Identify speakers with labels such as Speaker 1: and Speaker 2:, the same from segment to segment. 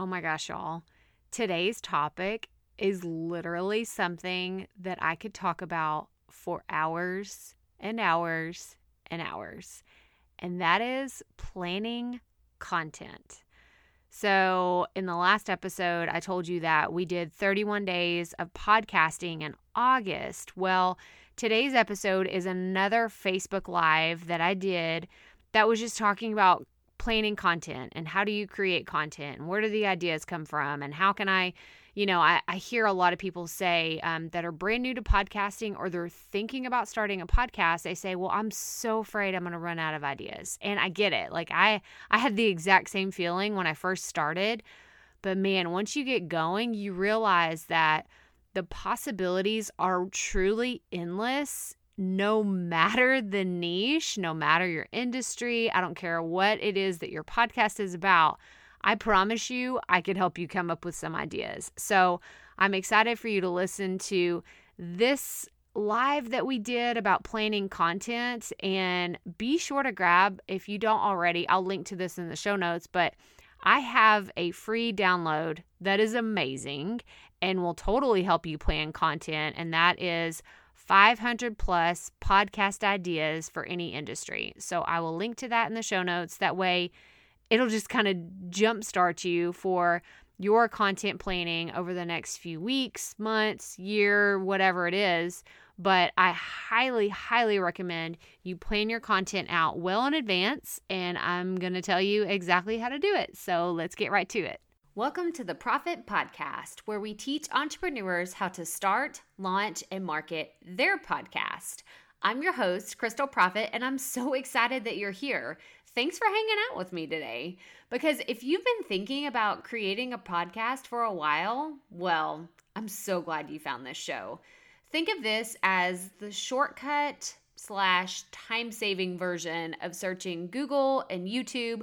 Speaker 1: Oh my gosh, y'all. Today's topic is literally something that I could talk about for hours and hours and hours, and that is planning content. So, in the last episode, I told you that we did 31 days of podcasting in August. Well, today's episode is another Facebook Live that I did that was just talking about planning content and how do you create content and where do the ideas come from and how can I you know, I, I hear a lot of people say um, that are brand new to podcasting or they're thinking about starting a podcast. They say, "Well, I'm so afraid I'm going to run out of ideas," and I get it. Like I, I had the exact same feeling when I first started, but man, once you get going, you realize that the possibilities are truly endless. No matter the niche, no matter your industry, I don't care what it is that your podcast is about I promise you, I could help you come up with some ideas. So I'm excited for you to listen to this live that we did about planning content. And be sure to grab, if you don't already, I'll link to this in the show notes, but I have a free download that is amazing and will totally help you plan content. And that is 500 plus podcast ideas for any industry. So I will link to that in the show notes. That way, it'll just kind of jumpstart you for your content planning over the next few weeks, months, year, whatever it is. But I highly, highly recommend you plan your content out well in advance, and I'm going to tell you exactly how to do it. So let's get right to it. Welcome to the Proffitt Podcast, where we teach entrepreneurs how to start, launch, and market their podcast. I'm your host, Crystal Proffitt, and I'm so excited that you're here thanks for hanging out with me today. Because if you've been thinking about creating a podcast for a while, well, I'm so glad you found this show. Think of this as the shortcut slash time saving version of searching Google and YouTube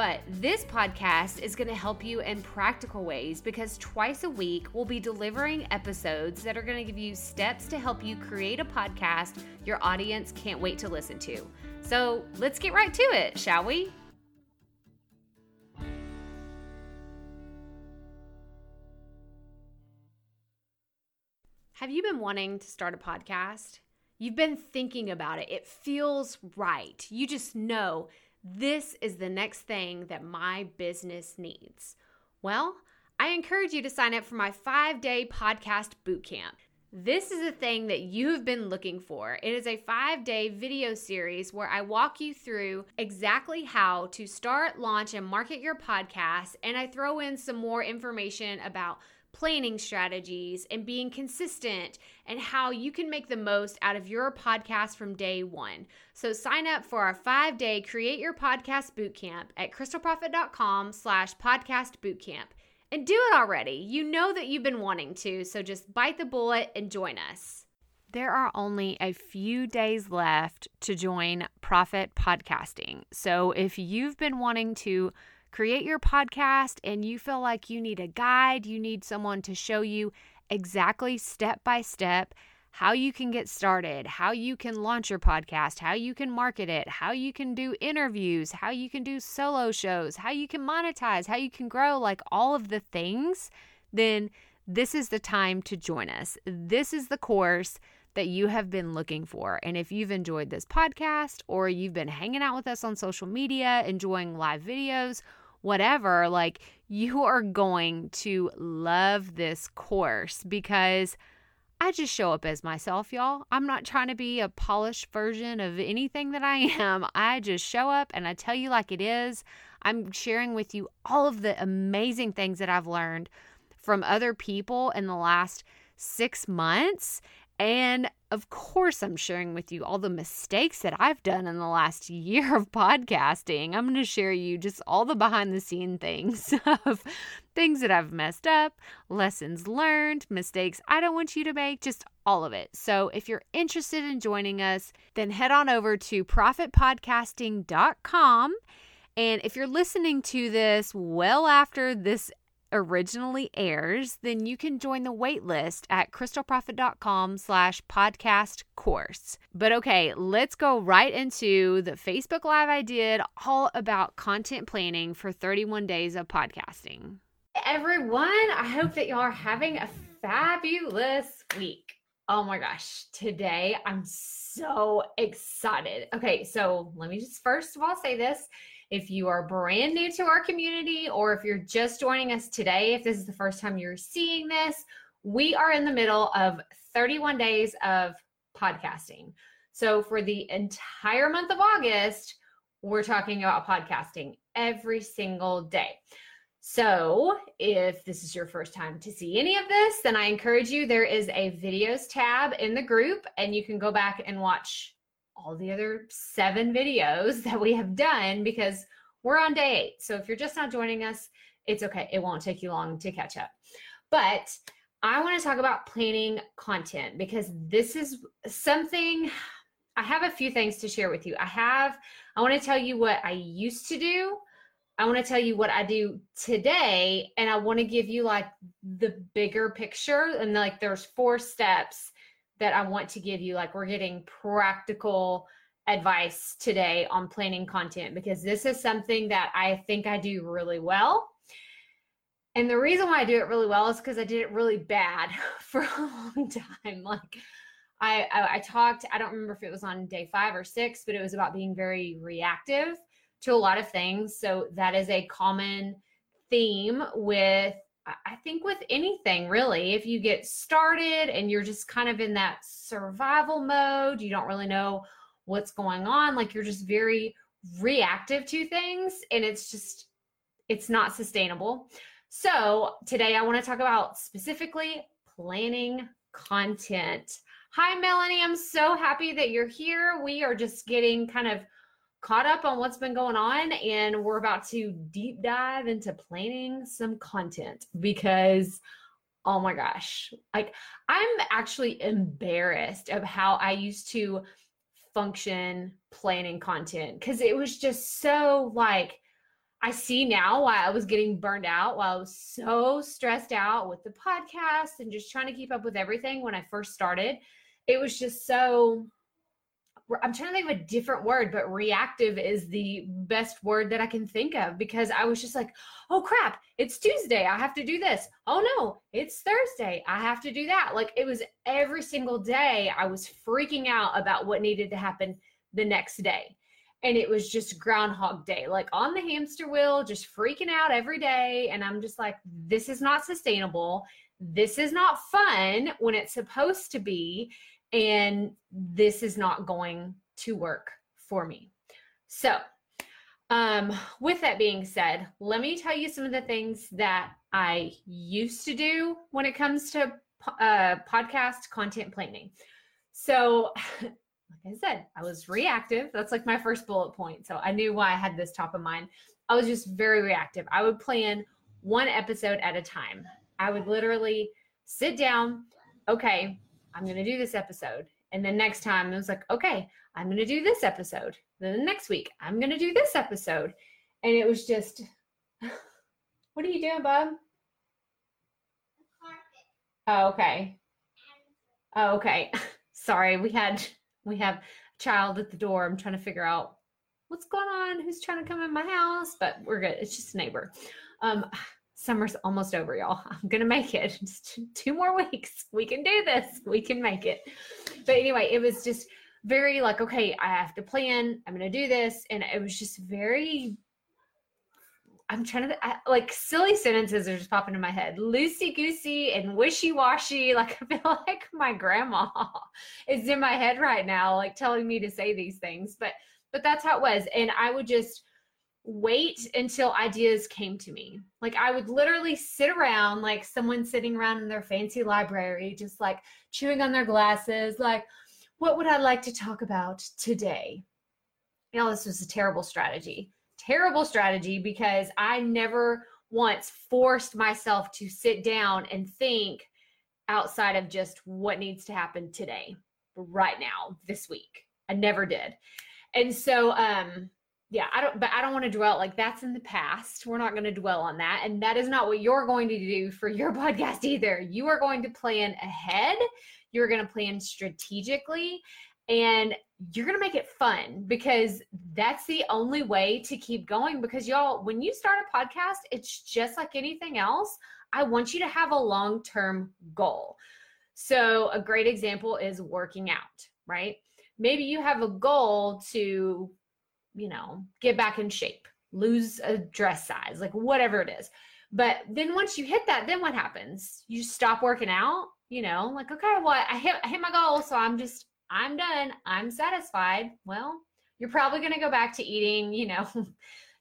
Speaker 1: But this podcast is going to help you in practical ways because twice a week we'll be delivering episodes that are going to give you steps to help you create a podcast your audience can't wait to listen to. So let's get right to it, shall we? Have you been wanting to start a podcast? You've been thinking about it. It feels right. You just know this is the next thing that my business needs. Well, I encourage you to sign up for my five day podcast bootcamp. This is a thing that you have been looking for. It is a five day video series where I walk you through exactly how to start, launch, and market your podcast. And I throw in some more information about planning strategies and being consistent and how you can make the most out of your podcast from day one. So sign up for our five-day Create Your Podcast Bootcamp at crystalproffitt.com slash podcast bootcamp. And do it already. You know that you've been wanting to, so just bite the bullet and join us. There are only a few days left to join Proffitt Podcasting. So if you've been wanting to create your podcast and you feel like you need a guide, you need someone to show you exactly step by step how you can get started, how you can launch your podcast, how you can market it, how you can do interviews, how you can do solo shows, how you can monetize, how you can grow, like all of the things, then this is the time to join us. This is the course that you have been looking for. And if you've enjoyed this podcast or you've been hanging out with us on social media, enjoying live videos, whatever, like you are going to love this course because I just show up as myself, y'all. I'm not trying to be a polished version of anything that I am. I just show up and I tell you like it is. I'm sharing with you all of the amazing things that I've learned from other people in the last six months And of course, I'm sharing with you all the mistakes that I've done in the last year of podcasting. I'm going to share you just all the behind the scene things of things that I've messed up, lessons learned, mistakes I don't want you to make, just all of it. So if you're interested in joining us, then head on over to proffittpodcasting.com. And if you're listening to this well after this originally airs, then you can join the waitlist at crystalproffitt.com slash podcast course. But okay, let's go right into the Facebook Live I did all about content planning for 31 days of podcasting. Everyone, I hope that y'all are having a fabulous week. Oh my gosh, today I'm so excited. Okay, so let me just first of all say this. If you are brand new to our community, or if you're just joining us today, if this is the first time you're seeing this, we are in the middle of 31 days of podcasting. So for the entire month of August, we're talking about podcasting every single day. So, if this is your first time to see any of this, then I encourage you. There is a videos tab in the group, and you can go back and watch all the other seven videos that we have done because we're on day eight. So if you're just not joining us, it's okay. It won't take you long to catch up. But I want to talk about planning content because this is something I have a few things to share with you. I have, I want to tell you what I used to do. I want to tell you what I do today. And I want to give you like the bigger picture. And like there's four steps that I want to give you. Like we're getting practical advice today on planning content because this is something that I think I do really well. And the reason why I do it really well is because I did it really bad for a long time. Like I, I, I talked, I don't remember if it was on day five or six, but it was about being very reactive to a lot of things. So that is a common theme with I think with anything really, if you get started and you're just kind of in that survival mode, you don't really know what's going on, like you're just very reactive to things and it's just it's not sustainable. So, today I want to talk about specifically planning content. Hi Melanie, I'm so happy that you're here. We are just getting kind of caught up on what's been going on and we're about to deep dive into planning some content because oh my gosh like i'm actually embarrassed of how i used to function planning content because it was just so like i see now why i was getting burned out while i was so stressed out with the podcast and just trying to keep up with everything when i first started. It was just so I'm trying to think of a different word, but reactive is the best word that I can think of because I was just like, oh crap, it's Tuesday. I have to do this. Oh no, it's Thursday. I have to do that. Like it was every single day, I was freaking out about what needed to happen the next day. And it was just Groundhog Day, like on the hamster wheel, just freaking out every day. And I'm just like, this is not sustainable. This is not fun when it's supposed to be and this is not going to work for me. So, um, with that being said, let me tell you some of the things that I used to do when it comes to uh, podcast content planning. So, like I said, I was reactive. That's like my first bullet point. So I knew why I had this top of mind. I was just very reactive. I would plan one episode at a time. I would literally sit down. Okay, I'm going to do this episode. And then next time it was like, okay, I'm going to do this episode. Then the next week, I'm going to do this episode. And it was just, what are you doing, bub? Oh, okay. Oh, okay. Sorry, we had we have a child at the door. I'm trying to figure out what's going on, who's trying to come in my house, but we're good. It's just a neighbor. Um, summer's almost over, y'all. I'm gonna make it. Just two more weeks. We can do this. We can make it. But anyway, it was just very like, okay, I have to plan. I'm gonna do this, and it was just very. I'm trying to I, like silly sentences are just popping in my head, loosey goosey and wishy washy. Like I feel like my grandma is in my head right now, like telling me to say these things. But but that's how it was, and I would just wait until ideas came to me. Like I would literally sit around like someone sitting around in their fancy library, just like chewing on their glasses, like, what would I like to talk about today? You know, this was a terrible strategy. Terrible strategy because I never once forced myself to sit down and think outside of just what needs to happen today, right now, this week. I never did. And so, um, yeah, I don't, but I don't want to dwell like that's in the past. We're not going to dwell on that. And that is not what you're going to do for your podcast either. You are going to plan ahead, you're going to plan strategically, and you're going to make it fun because that's the only way to keep going. Because y'all, when you start a podcast, it's just like anything else. I want you to have a long term goal. So, a great example is working out, right? Maybe you have a goal to you know, get back in shape, lose a dress size, like whatever it is. But then once you hit that, then what happens? You stop working out, you know, like, okay, well, I hit, I hit my goal. So I'm just, I'm done. I'm satisfied. Well, you're probably going to go back to eating, you know,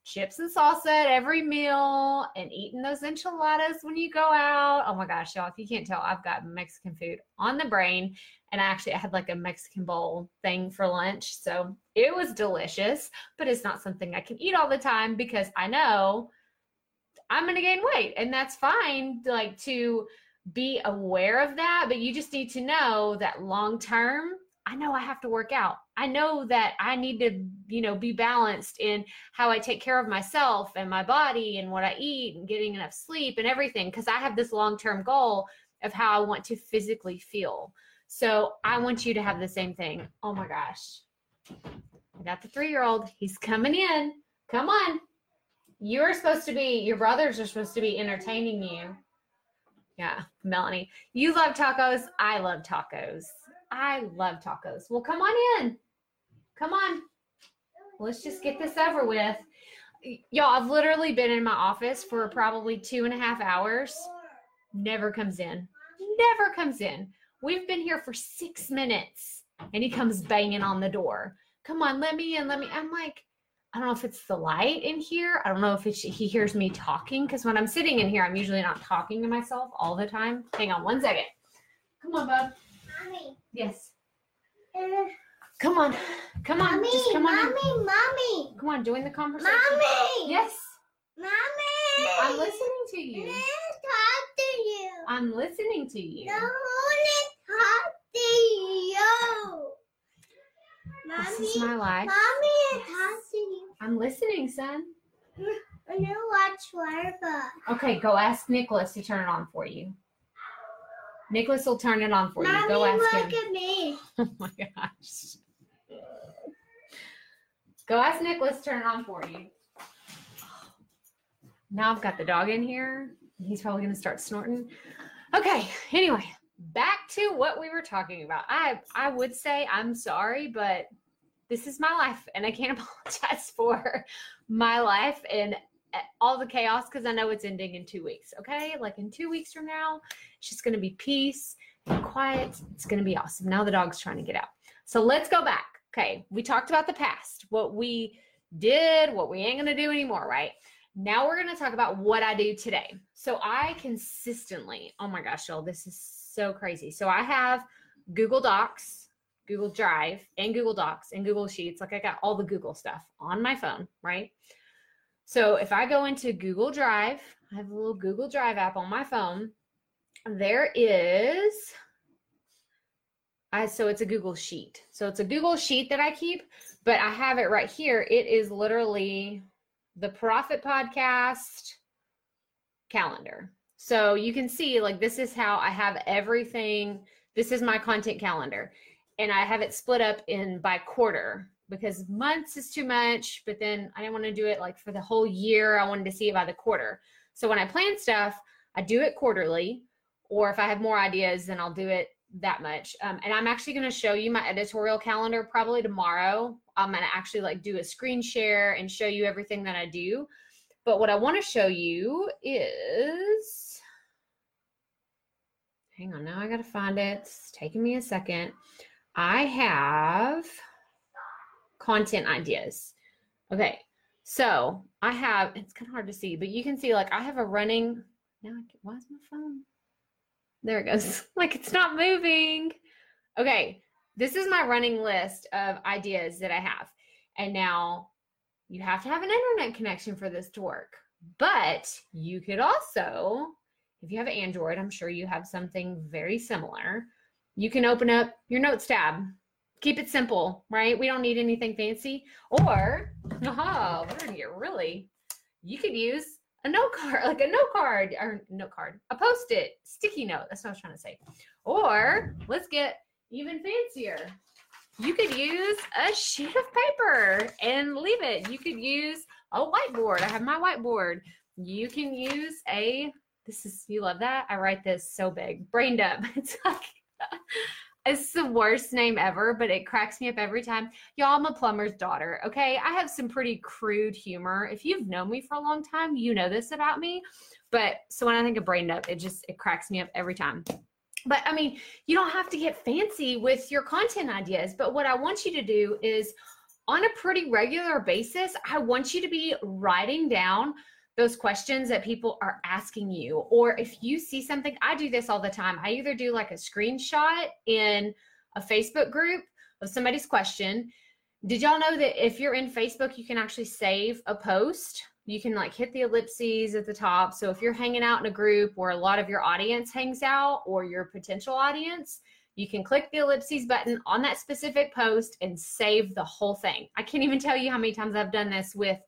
Speaker 1: chips and salsa at every meal and eating those enchiladas when you go out. Oh my gosh, y'all, if you can't tell, I've got Mexican food on the brain. And actually I had like a Mexican bowl thing for lunch. So it was delicious, but it's not something I can eat all the time because I know I'm going to gain weight. And that's fine, like to be aware of that. But you just need to know that long term, I know I have to work out. I know that I need to, you know, be balanced in how I take care of myself and my body and what I eat and getting enough sleep and everything because I have this long-term goal of how I want to physically feel. So I want you to have the same thing. Oh my gosh. I got the 3-year-old. He's coming in. Come on. You're supposed to be your brothers are supposed to be entertaining you. Yeah, Melanie. You love tacos. I love tacos. I love tacos. Well, come on in. Come on. Let's just get this over with. Y'all, I've literally been in my office for probably two and a half hours. Never comes in. Never comes in. We've been here for six minutes and he comes banging on the door. Come on, let me in. Let me. I'm like, I don't know if it's the light in here. I don't know if it's, he hears me talking because when I'm sitting in here, I'm usually not talking to myself all the time. Hang on one second. Come on, bub.
Speaker 2: Mommy.
Speaker 1: Yes.
Speaker 2: Uh,
Speaker 1: Come on. Come on.
Speaker 2: mommy,
Speaker 1: Just come on. in.
Speaker 2: mommy, mommy,
Speaker 1: Come on, join the conversation.
Speaker 2: mommy.
Speaker 1: Yes.
Speaker 2: Mommy.
Speaker 1: I'm listening to you.
Speaker 2: talk to you.
Speaker 1: I'm listening to you.
Speaker 2: I want to talk to you.
Speaker 1: This is my life.
Speaker 2: mommy, I talk to you.
Speaker 1: I'm listening, son.
Speaker 2: I want to watch Larva.
Speaker 1: Okay, go ask Nicholas to turn it on for you. Nicholas will turn it on for you. Go ask
Speaker 2: look
Speaker 1: him.
Speaker 2: at me.
Speaker 1: Oh my gosh. Go ask Nicholas to turn it on for you. Now I've got the dog in here. He's probably going to start snorting. Okay, anyway, back to what we were talking about. I I would say I'm sorry, but this is my life and I can't apologize for my life and eh, all the chaos because I know it's ending in 2 weeks, okay? Like in 2 weeks from now, it's just going to be peace and quiet. It's going to be awesome. Now the dog's trying to get out. So let's go back. Okay, we talked about the past, what we did, what we ain't going to do anymore, right? Now we're going to talk about what I do today. So I consistently, oh my gosh, y'all, this is so crazy. So I have Google Docs, Google Drive, and Google Docs and Google Sheets. Like I got all the Google stuff on my phone, right? So if I go into Google Drive, I have a little Google Drive app on my phone. There is I so it's a Google Sheet. So it's a Google Sheet that I keep, but I have it right here. It is literally the Proffitt Podcast calendar. So you can see like this is how I have everything. This is my content calendar. And I have it split up in by quarter because months is too much, but then I didn't want to do it like for the whole year. I wanted to see it by the quarter. So when I plan stuff, I do it quarterly, or if I have more ideas, then I'll do it that much. Um, and I'm actually going to show you my editorial calendar probably tomorrow. I'm going to actually like do a screen share and show you everything that I do. But what I want to show you is, hang on, now I got to find it. It's taking me a second. I have content ideas. Okay. So I have, it's kind of hard to see, but you can see like I have a running, now I can, why is my phone? There it goes. like it's not moving. Okay. This is my running list of ideas that I have. And now you have to have an internet connection for this to work. But you could also, if you have Android, I'm sure you have something very similar. You can open up your notes tab. Keep it simple, right? We don't need anything fancy. Or, oh, we're gonna get really, you could use a note card, like a note card or note card, a post-it, sticky note. That's what I was trying to say. Or let's get even fancier. You could use a sheet of paper and leave it. You could use a whiteboard. I have my whiteboard. You can use a, this is, you love that? I write this so big, brain dump. It's like, it's the worst name ever, but it cracks me up every time. Y'all, I'm a plumber's daughter. Okay. I have some pretty crude humor. If you've known me for a long time, you know this about me. But so when I think of brain dump, it just, it cracks me up every time. But I mean, you don't have to get fancy with your content ideas. But what I want you to do is on a pretty regular basis, I want you to be writing down those questions that people are asking you. Or if you see something, I do this all the time. I either do like a screenshot in a Facebook group of somebody's question. Did y'all know that if you're in Facebook, you can actually save a post? You can like hit the ellipses at the top. So if you're hanging out in a group where a lot of your audience hangs out or your potential audience, you can click the ellipses button on that specific post and save the whole thing. I can't even tell you how many times I've done this with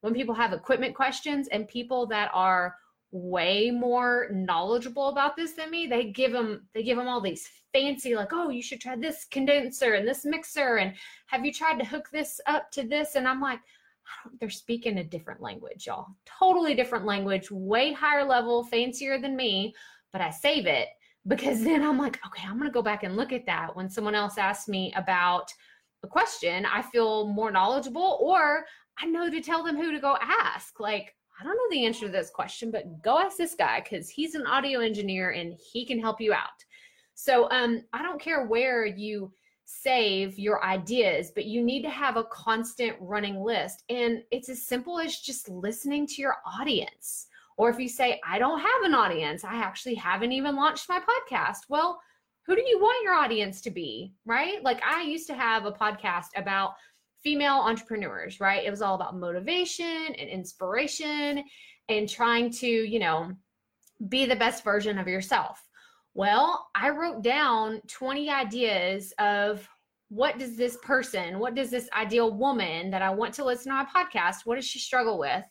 Speaker 1: when people have equipment questions and people that are way more knowledgeable about this than me they give them they give them all these fancy like oh you should try this condenser and this mixer and have you tried to hook this up to this? And i'm like they're speaking a different language y'all. Totally different language way higher level fancier than me but i save it. Because then I'm like, okay, I'm going to go back and look at that. When someone else asks me about a question. I feel more knowledgeable, or I know to tell them who to go ask. Like, I don't know the answer to this question, but go ask this guy because he's an audio engineer and he can help you out. So, um, I don't care where you save your ideas, but you need to have a constant running list. And it's as simple as just listening to your audience. Or if you say, I don't have an audience, I actually haven't even launched my podcast. Well, who do you want your audience to be? Right? Like I used to have a podcast about female entrepreneurs, right? It was all about motivation and inspiration and trying to, you know, be the best version of yourself. Well, I wrote down 20 ideas of what does this person, what does this ideal woman that I want to listen to my podcast, what does she struggle with?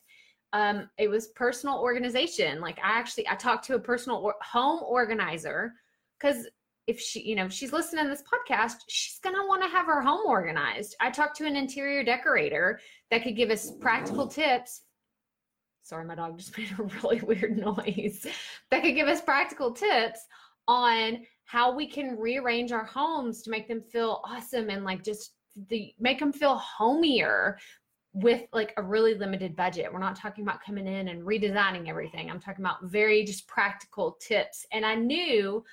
Speaker 1: um, it was personal organization. Like I actually, I talked to a personal or home organizer because if she, you know, she's listening to this podcast, she's going to want to have her home organized. I talked to an interior decorator that could give us practical tips. Sorry, my dog just made a really weird noise. That could give us practical tips on how we can rearrange our homes to make them feel awesome and like just the make them feel homier with like a really limited budget. We're not talking about coming in and redesigning everything. I'm talking about very just practical tips. And I knew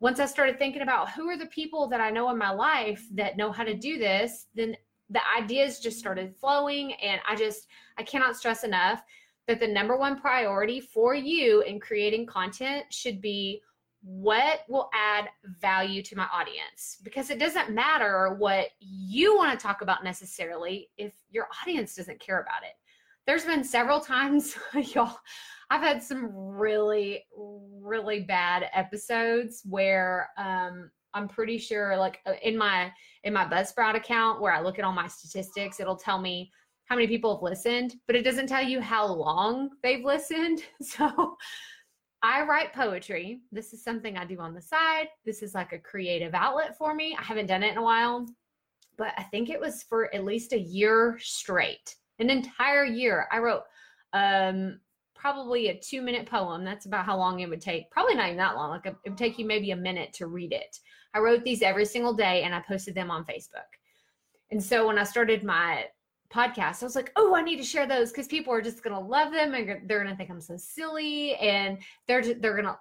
Speaker 1: once I started thinking about who are the people that I know in my life that know how to do this, then the ideas just started flowing. And I just, I cannot stress enough that the number one priority for you in creating content should be what will add value to my audience because it doesn't matter what you want to talk about necessarily if your audience doesn't care about it there's been several times y'all i've had some really really bad episodes where um i'm pretty sure like uh, in my in my buzzsprout account where i look at all my statistics it'll tell me how many people have listened but it doesn't tell you how long they've listened so I write poetry. This is something I do on the side. This is like a creative outlet for me. I haven't done it in a while, but I think it was for at least a year straight, an entire year. I wrote um, probably a two minute poem. That's about how long it would take. Probably not even that long. Like it would take you maybe a minute to read it. I wrote these every single day and I posted them on Facebook. And so when I started my podcast. I was like, oh, I need to share those because people are just gonna love them and they're gonna think I'm so silly and they're they're gonna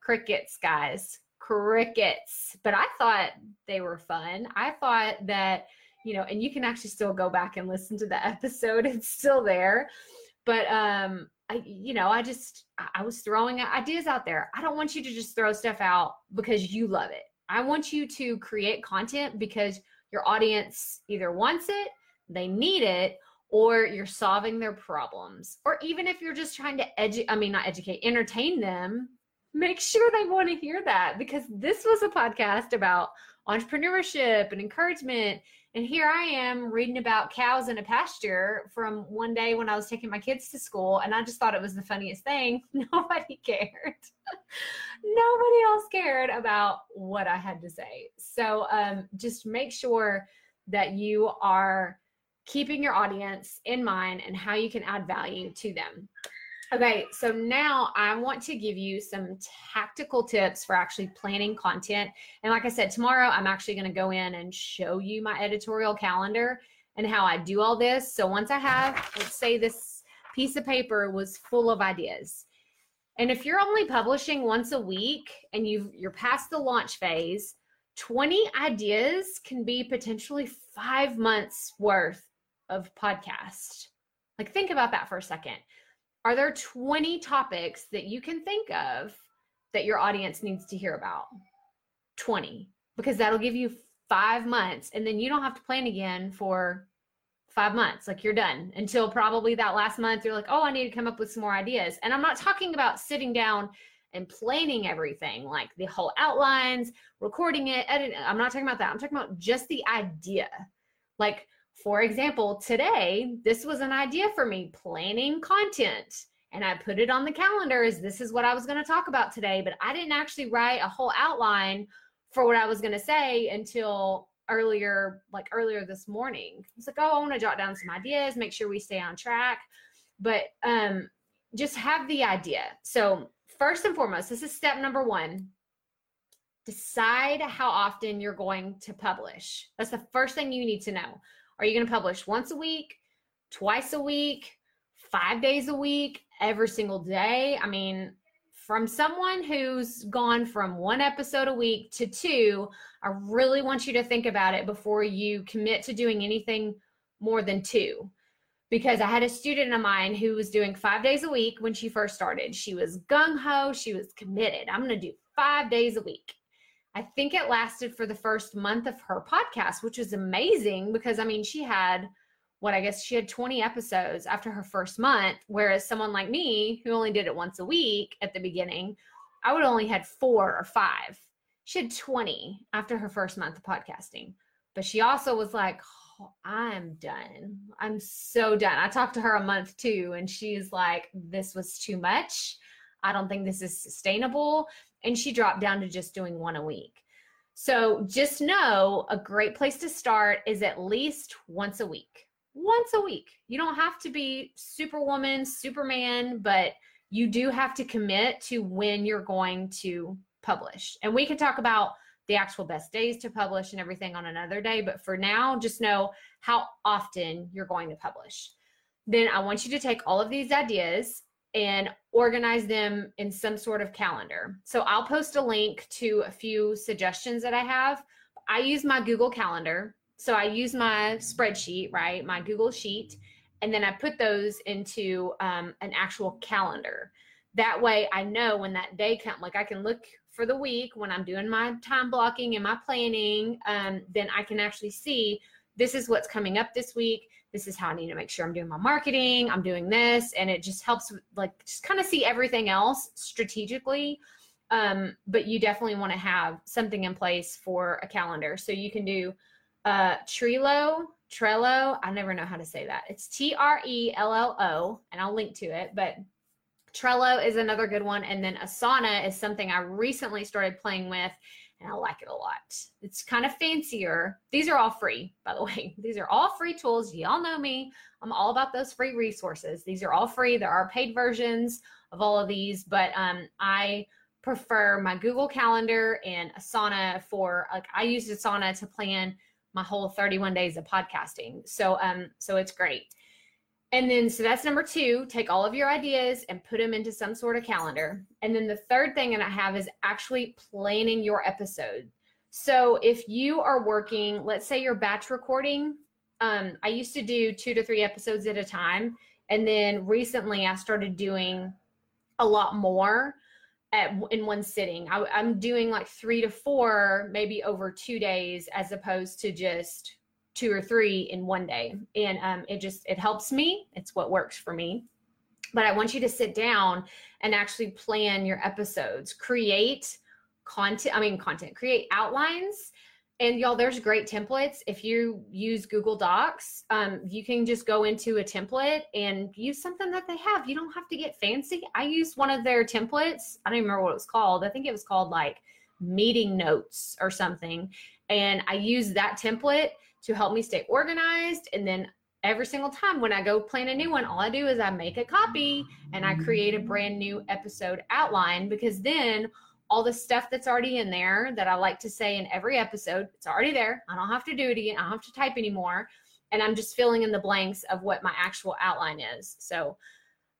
Speaker 1: crickets, guys, crickets. But I thought they were fun. I thought that you know, and you can actually still go back and listen to the episode. It's still there. But um I you know, I just I was throwing ideas out there. I don't want you to just throw stuff out because you love it. I want you to create content because your audience either wants it, they need it, or you're solving their problems. Or even if you're just trying to educate, I mean, not educate, entertain them, make sure they want to hear that because this was a podcast about entrepreneurship and encouragement. And here I am reading about cows in a pasture from one day when I was taking my kids to school. And I just thought it was the funniest thing. Nobody cared. Nobody else cared about what I had to say. So um, just make sure that you are keeping your audience in mind and how you can add value to them. Okay, so now I want to give you some tactical tips for actually planning content. And like I said, tomorrow I'm actually going to go in and show you my editorial calendar and how I do all this. So once I have, let's say this piece of paper was full of ideas. And if you're only publishing once a week and you've you're past the launch phase, 20 ideas can be potentially 5 months worth of podcast. Like think about that for a second are there 20 topics that you can think of that your audience needs to hear about? 20, because that'll give you five months. And then you don't have to plan again for five months. Like you're done until probably that last month. You're like, oh, I need to come up with some more ideas. And I'm not talking about sitting down and planning everything, like the whole outlines, recording it, editing. I'm not talking about that. I'm talking about just the idea. Like, for example, today, this was an idea for me planning content. And I put it on the calendar as this is what I was going to talk about today, but I didn't actually write a whole outline for what I was going to say until earlier, like earlier this morning. It's like, oh, I want to jot down some ideas, make sure we stay on track. But um, just have the idea. So, first and foremost, this is step number one decide how often you're going to publish. That's the first thing you need to know. Are you going to publish once a week, twice a week, five days a week, every single day? I mean, from someone who's gone from one episode a week to two, I really want you to think about it before you commit to doing anything more than two. Because I had a student of mine who was doing five days a week when she first started. She was gung ho, she was committed. I'm going to do five days a week. I think it lasted for the first month of her podcast, which was amazing because I mean, she had what I guess she had 20 episodes after her first month, whereas someone like me who only did it once a week at the beginning, I would only had four or five. She had 20 after her first month of podcasting. But she also was like, oh, I'm done. I'm so done. I talked to her a month too, and she's like, this was too much. I don't think this is sustainable and she dropped down to just doing one a week. So just know a great place to start is at least once a week. Once a week. You don't have to be superwoman, superman, but you do have to commit to when you're going to publish. And we can talk about the actual best days to publish and everything on another day, but for now, just know how often you're going to publish. Then I want you to take all of these ideas and organize them in some sort of calendar. So I'll post a link to a few suggestions that I have. I use my Google Calendar. So I use my spreadsheet, right? My Google Sheet. And then I put those into um, an actual calendar. That way I know when that day comes, like I can look for the week when I'm doing my time blocking and my planning, um, then I can actually see this is what's coming up this week this is how I need to make sure I'm doing my marketing, I'm doing this, and it just helps like just kind of see everything else strategically. Um, but you definitely want to have something in place for a calendar. So you can do uh, Trello, Trello. I never know how to say that. It's T R E L L O, and I'll link to it. But Trello is another good one. And then Asana is something I recently started playing with and I like it a lot. It's kind of fancier. These are all free, by the way. These are all free tools. Y'all know me. I'm all about those free resources. These are all free. There are paid versions of all of these, but um, I prefer my Google Calendar and Asana for like I use Asana to plan my whole 31 days of podcasting. So um so it's great. And then, so that's number two, take all of your ideas and put them into some sort of calendar. And then the third thing that I have is actually planning your episode. So if you are working, let's say you're batch recording, um, I used to do two to three episodes at a time. And then recently I started doing a lot more at, in one sitting. I, I'm doing like three to four, maybe over two days, as opposed to just two or three in one day. And um, it just, it helps me. It's what works for me. But I want you to sit down and actually plan your episodes, create content, I mean, content, create outlines. And y'all there's great templates. If you use google docs um, you can just go into a template and use something that they have. You don't have to get fancy. I used one of their templates. I don't remember what it was called. I think it was called like meeting notes or something. And i use that template to help me stay organized and then every single time when i go plan a new one all i do is i make a copy and i create a brand new episode outline because then all the stuff that's already in there that I like to say in every episode. It's already there. I don't have to do it again. I don't have to type anymore. And I'm just filling in the blanks of what my actual outline is. So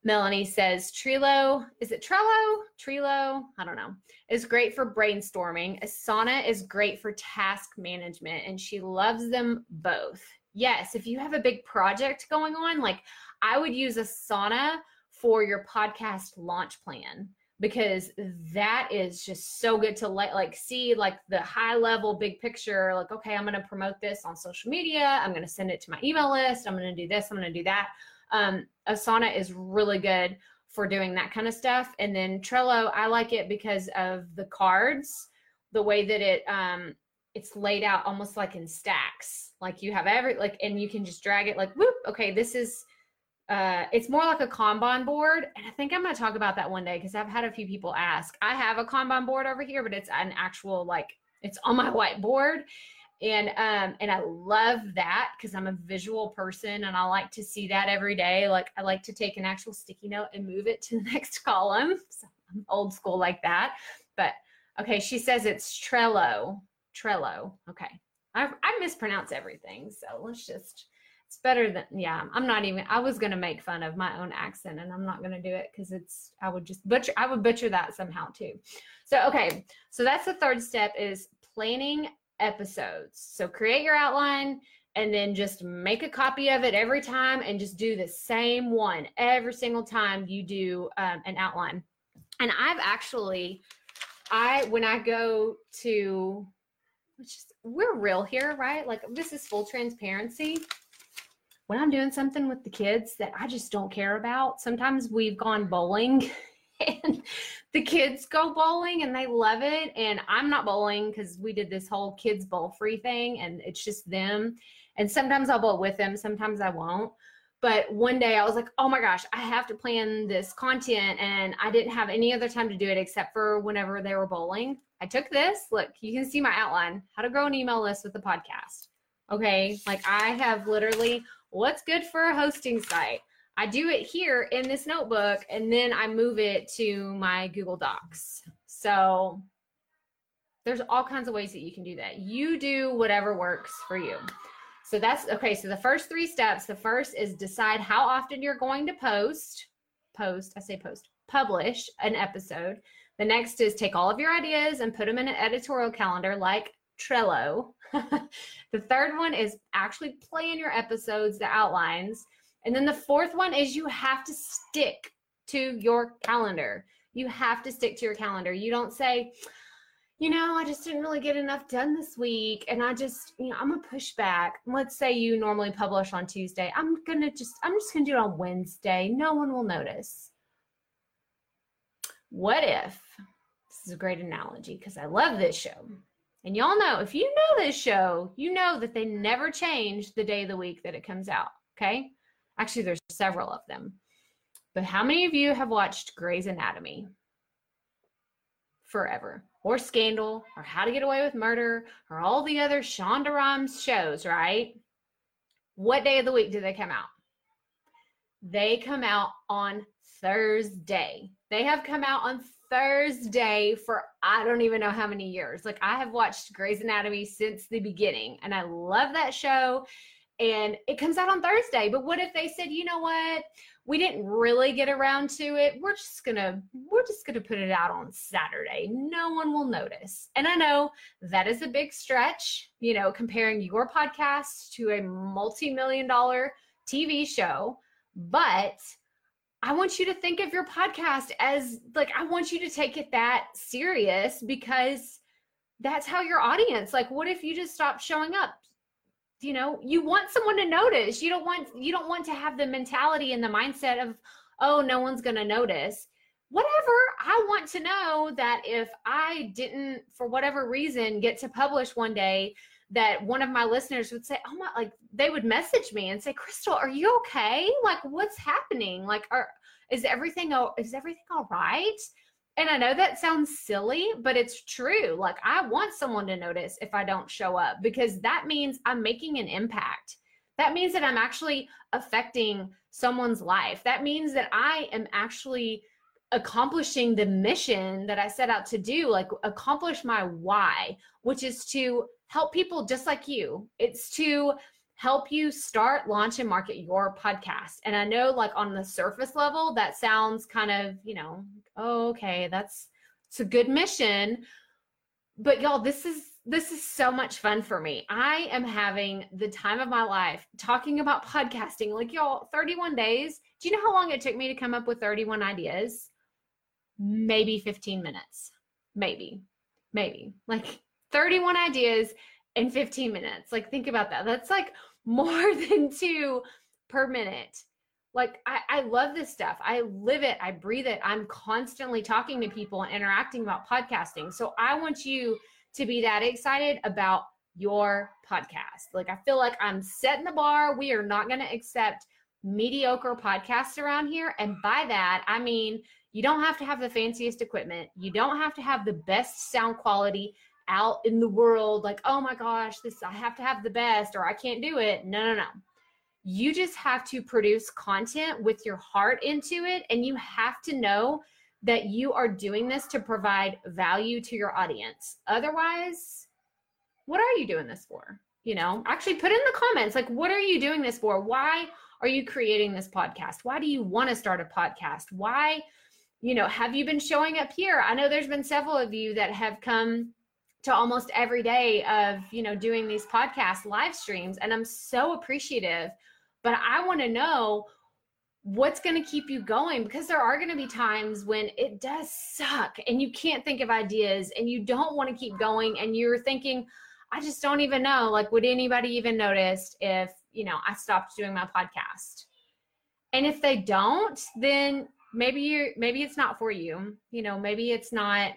Speaker 1: Melanie says Trello, is it Trello? Trello? I don't know. Is great for brainstorming. Asana is great for task management and she loves them both. Yes, if you have a big project going on, like I would use Asana for your podcast launch plan because that is just so good to like like see like the high level big picture like okay i'm going to promote this on social media i'm going to send it to my email list i'm going to do this i'm going to do that um, asana is really good for doing that kind of stuff and then trello i like it because of the cards the way that it um, it's laid out almost like in stacks like you have every like and you can just drag it like whoop okay this is uh, it's more like a Kanban board. And I think I'm going to talk about that one day because I've had a few people ask. I have a Kanban board over here, but it's an actual, like, it's on my whiteboard. And um, and I love that because I'm a visual person and I like to see that every day. Like I like to take an actual sticky note and move it to the next column. So I'm old school like that. But okay, she says it's Trello. Trello. Okay. I, I mispronounce everything. So let's just it's better than yeah i'm not even i was going to make fun of my own accent and i'm not going to do it because it's i would just butcher i would butcher that somehow too so okay so that's the third step is planning episodes. So create your outline and then just make a copy of it every time and just do the same one every single time you do um, an outline. And i've actually i when i go to which is, we're real here right? Like this is full transparency. When I'm doing something with the kids that I just don't care about, sometimes we've gone bowling and the kids go bowling and they love it. And I'm not bowling because we did this whole kids bowl free thing and it's just them. And sometimes I'll bowl with them, sometimes I won't. But one day I was like, oh my gosh, I have to plan this content. And I didn't have any other time to do it except for whenever they were bowling. I took this. Look, you can see my outline how to grow an email list with the podcast. Okay. Like I have literally what's good for a hosting site. I do it here in this notebook and then I move it to my Google Docs. So there's all kinds of ways that you can do that. You do whatever works for you. So that's okay. So the first three steps the first is decide how often you're going to post, post, I say post, publish an episode. The next is take all of your ideas and put them in an editorial calendar like Trello. the third one is actually plan your episodes, the outlines. And then the fourth one is you have to stick to your calendar. You have to stick to your calendar. You don't say, you know, I just didn't really get enough done this week. And I just, you know, I'm going to push back. Let's say you normally publish on Tuesday. I'm going to just, I'm just going to do it on Wednesday. No one will notice. What if, this is a great analogy because I love this show. And y'all know, if you know this show, you know that they never change the day of the week that it comes out. Okay. Actually, there's several of them. But how many of you have watched Grey's Anatomy? Forever. Or Scandal, or How to Get Away with Murder, or all the other Shonda Rhimes shows, right? What day of the week do they come out? They come out on Thursday. They have come out on Thursday for I don't even know how many years. Like I have watched Grey's Anatomy since the beginning and I love that show and it comes out on Thursday. But what if they said, "You know what? we didn't really get around to it. We're just to we're just to put it out on Saturday. No one will notice. And I know that is a big stretch, you know, comparing your podcast to a multi-million dollar TV show, but I want you to think of your podcast as like I want you to take it that serious because that's how your audience like what if you just stop showing up you know you want someone to notice. You don't want you don't want to have the mentality and the mindset of oh no one's going to notice. Whatever i want to know that if i didn't for whatever reason get to publish one day that one of my listeners would say oh my like they would message me and say crystal are you okay? Like what's happening? Like are is everything is everything all right and I know that sounds silly, but it's true. Like, I want someone to notice if I don't show up because that means I'm making an impact. That means that I'm actually affecting someone's life. That means that I am actually accomplishing the mission that I set out to do, like, accomplish my why, which is to help people just like you. It's to help you start, launch, and market your podcast. And I know, like, on the surface level, that sounds kind of, you know, oh, okay, that's it's a good mission. But y'all, this is this is so much fun for me. I am having the time of my life talking about podcasting. Like y'all, 31 days. Do you know how long it took me to come up with 31 ideas? Maybe 15 minutes. Maybe. Maybe. Like 31 ideas in 15 minutes. Like think about that. That's like more than 2 per minute. Like I, I love this stuff. I live it. I breathe it. I'm constantly talking to people and interacting about podcasting. So i want you to be that excited about your podcast. Like i feel like i'm setting the bar. We are not going to accept mediocre podcasts around here. And by that i mean you don't have to have the fanciest equipment. You don't have to have the best sound quality out in the world like oh my gosh this i have to have the best or i can't do it no no no you just have to produce content with your heart into it. And you have to know that you are doing this to provide value to your audience. Otherwise, what are you doing this for? You know, actually put in the comments like, what are you doing this for? Why are you creating this podcast? Why do you want to start a podcast? Why, you know, have you been showing up here? I know there's been several of you that have come to almost every day of, you know, doing these podcast live streams. And I'm so appreciative but I want to know what's going to keep you going because there are going to be times when it does suck and you can't think of ideas and you don't want to keep going and you're thinking I just don't even know like would anybody even notice if you know I stopped doing my podcast and if they don't then maybe you maybe it's not for you you know maybe it's not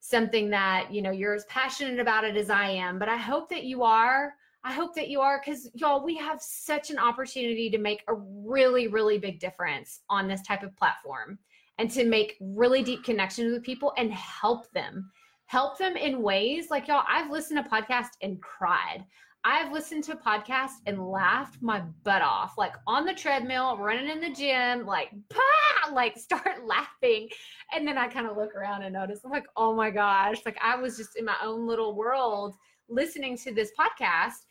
Speaker 1: something that you know you're as passionate about it as I am but I hope that you are I hope that you are because y'all, we have such an opportunity to make a really, really big difference on this type of platform and to make really deep connections with people and help them. Help them in ways like y'all, I've listened to podcasts and cried. I've listened to podcasts and laughed my butt off, like on the treadmill, running in the gym, like, bah, like start laughing. And then I kind of look around and notice, I'm like, oh my gosh, like I was just in my own little world listening to this podcast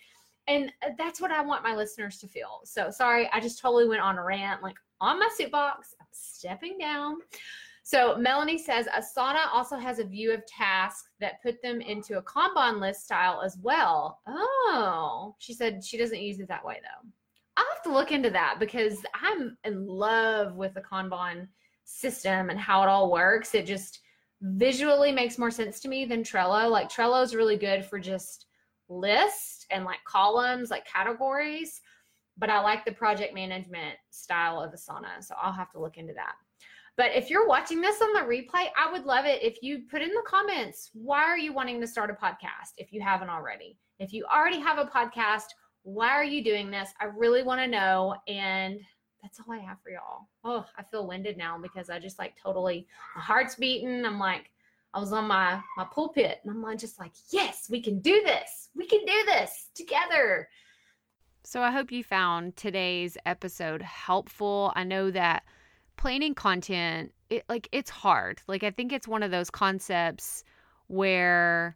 Speaker 1: and uh, that's what I want my listeners to feel. So sorry, I just totally went on a rant, like on my soapbox. I'm stepping down. So Melanie says Asana also has a view of tasks that put them into a Kanban list style as well. Oh, she said she doesn't use it that way though. I'll have to look into that because I'm in love with the Kanban system and how it all works. It just visually makes more sense to me than Trello. Like Trello is really good for just lists and like columns, like categories. But I like the project management style of Asana. So I'll have to look into that. But if you're watching this on the replay, I would love it if you put in the comments why are you wanting to start a podcast if you haven't already? If you already have a podcast, why are you doing this? I really want to know. And that's all I have for y'all. Oh, I feel winded now because I just like totally, my heart's beating. I'm like, I was on my my pulpit and I'm just like, yes, we can do this. We can do this together.
Speaker 3: So I hope you found today's episode helpful. I know that planning content, it like it's hard. Like I think it's one of those concepts where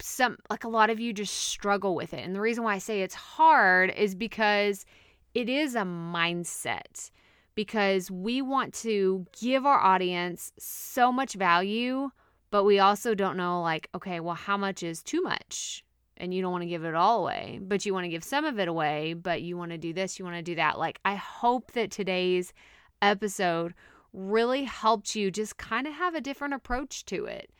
Speaker 3: some like a lot of you just struggle with it. And the reason why I say it's hard is because it is a mindset
Speaker 1: because we want to give our audience so much value, but we also don't know, like, okay, well, how much is too much? And you don't want to give it all away, but you want to give some of it away, but you want to do this, you want to do that. Like, I hope that today's episode really helped you just kind of have a different approach to it.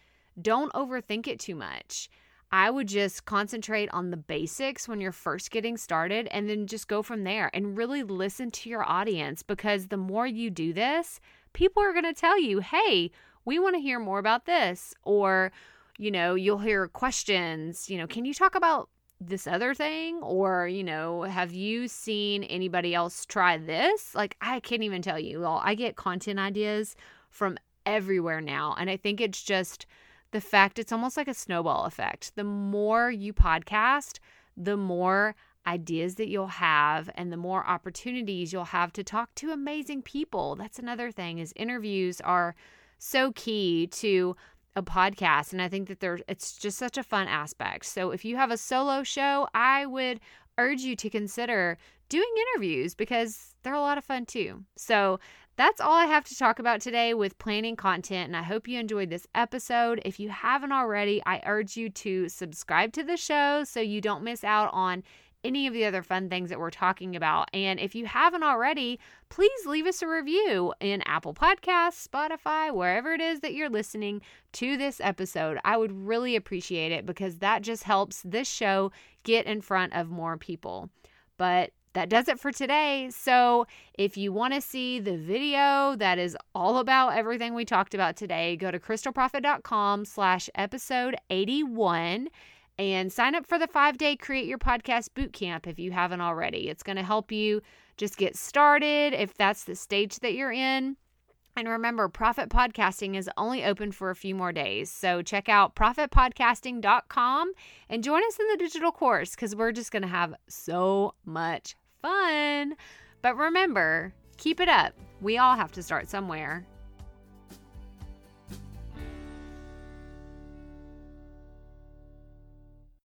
Speaker 1: Don't overthink it too much. I would just concentrate on the basics when you're first getting started and then just go from there and really listen to your audience because the more you do this, people are going to tell you, hey, we want to hear more about this. Or, you know, you'll hear questions, you know, can you talk about this other thing? Or, you know, have you seen anybody else try this? Like, I can't even tell you. Well, I get content ideas from everywhere now. And I think it's just, the fact it's almost like a snowball effect. The more you podcast, the more ideas that you'll have and the more opportunities you'll have to talk to amazing people. That's another thing is interviews are so key to a podcast and I think that there's it's just such a fun aspect. So if you have a solo show, I would urge you to consider doing interviews because they're a lot of fun too. So that's all I have to talk about today with planning content, and I hope you enjoyed this episode. If you haven't already, I urge you to subscribe to the show so you don't miss out on any of the other fun things that we're talking about. And if you haven't already, please leave us a review in Apple Podcasts, Spotify, wherever it is that you're listening to this episode. I would really appreciate it because that just helps this show get in front of more people. But that does it for today. So, if you want to see the video that is all about everything we talked about today, go to crystalproffitt.com slash episode 81 and sign up for the five day Create Your Podcast Bootcamp if you haven't already. It's going to help you just get started if that's the stage that you're in. And remember, Proffitt Podcasting is only open for a few more days. So check out proffittpodcasting.com and join us in the digital course because we're just going to have so much fun. But remember, keep it up. We all have to start somewhere.